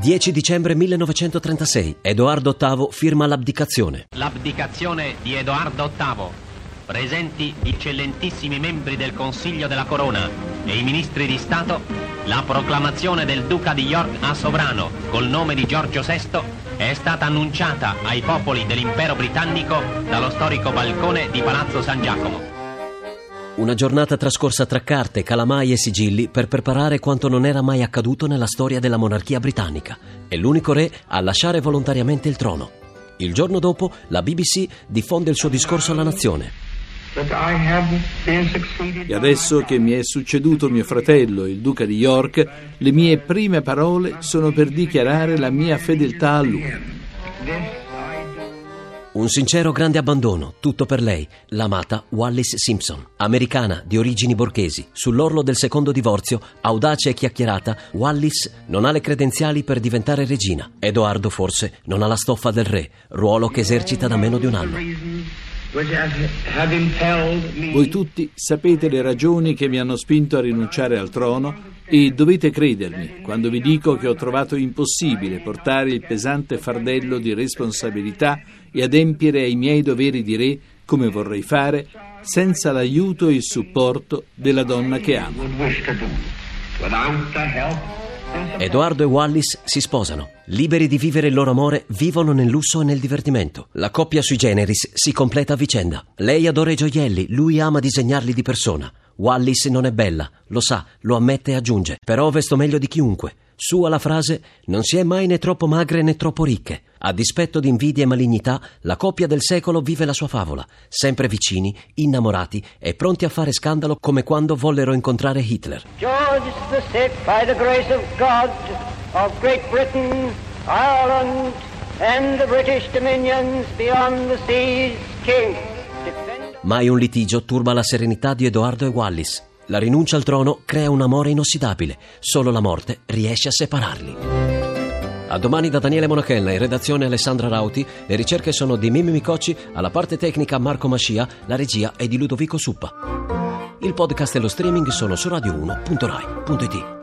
10 dicembre 1936. Edoardo VIII firma l'abdicazione. L'abdicazione di Edoardo VIII. Presenti gli eccellentissimi membri del Consiglio della Corona e i ministri di Stato, la proclamazione del Duca di York a sovrano col nome di Giorgio VI è stata annunciata ai popoli dell'impero britannico dallo storico balcone di Palazzo San Giacomo. Una giornata trascorsa tra carte, calamai e sigilli per preparare quanto non era mai accaduto nella storia della monarchia britannica. È l'unico re a lasciare volontariamente il trono. Il giorno dopo la BBC diffonde il suo discorso alla nazione. E adesso che mi è succeduto mio fratello, il duca di York, le mie prime parole sono per dichiarare la mia fedeltà a lui. Un sincero grande abbandono, tutto per lei, l'amata Wallis Simpson. Americana, di origini borghesi, sull'orlo del secondo divorzio, audace e chiacchierata, Wallis non ha le credenziali per diventare regina. Edoardo forse non ha la stoffa del re, ruolo che esercita da meno di un anno. Voi tutti sapete le ragioni che mi hanno spinto a rinunciare al trono e dovete credermi quando vi dico che ho trovato impossibile portare il pesante fardello di responsabilità e adempiere ai miei doveri di re come vorrei fare senza l'aiuto e il supporto della donna che amo. Edoardo e Wallis si sposano. Liberi di vivere il loro amore, vivono nel lusso e nel divertimento. La coppia sui generis si completa a vicenda. Lei adora i gioielli, lui ama disegnarli di persona. Wallis non è bella, lo sa, lo ammette e aggiunge, però vesto meglio di chiunque. Sua la frase non si è mai né troppo magre né troppo ricche. A dispetto di invidia e malignità, la coppia del secolo vive la sua favola, sempre vicini, innamorati e pronti a fare scandalo come quando vollero incontrare Hitler. George VI, by the grace of God, of Great Britain, Ireland and the British dominions beyond the seas, King. Mai un litigio turba la serenità di Edoardo e Wallis. La rinuncia al trono crea un amore inossidabile. Solo la morte riesce a separarli. A domani da Daniele Monachella, in redazione Alessandra Rauti, le ricerche sono di Mimmi Micocci, alla parte tecnica Marco Mascia, la regia è di Ludovico Suppa. Il podcast e lo streaming sono su radio1.rai.it.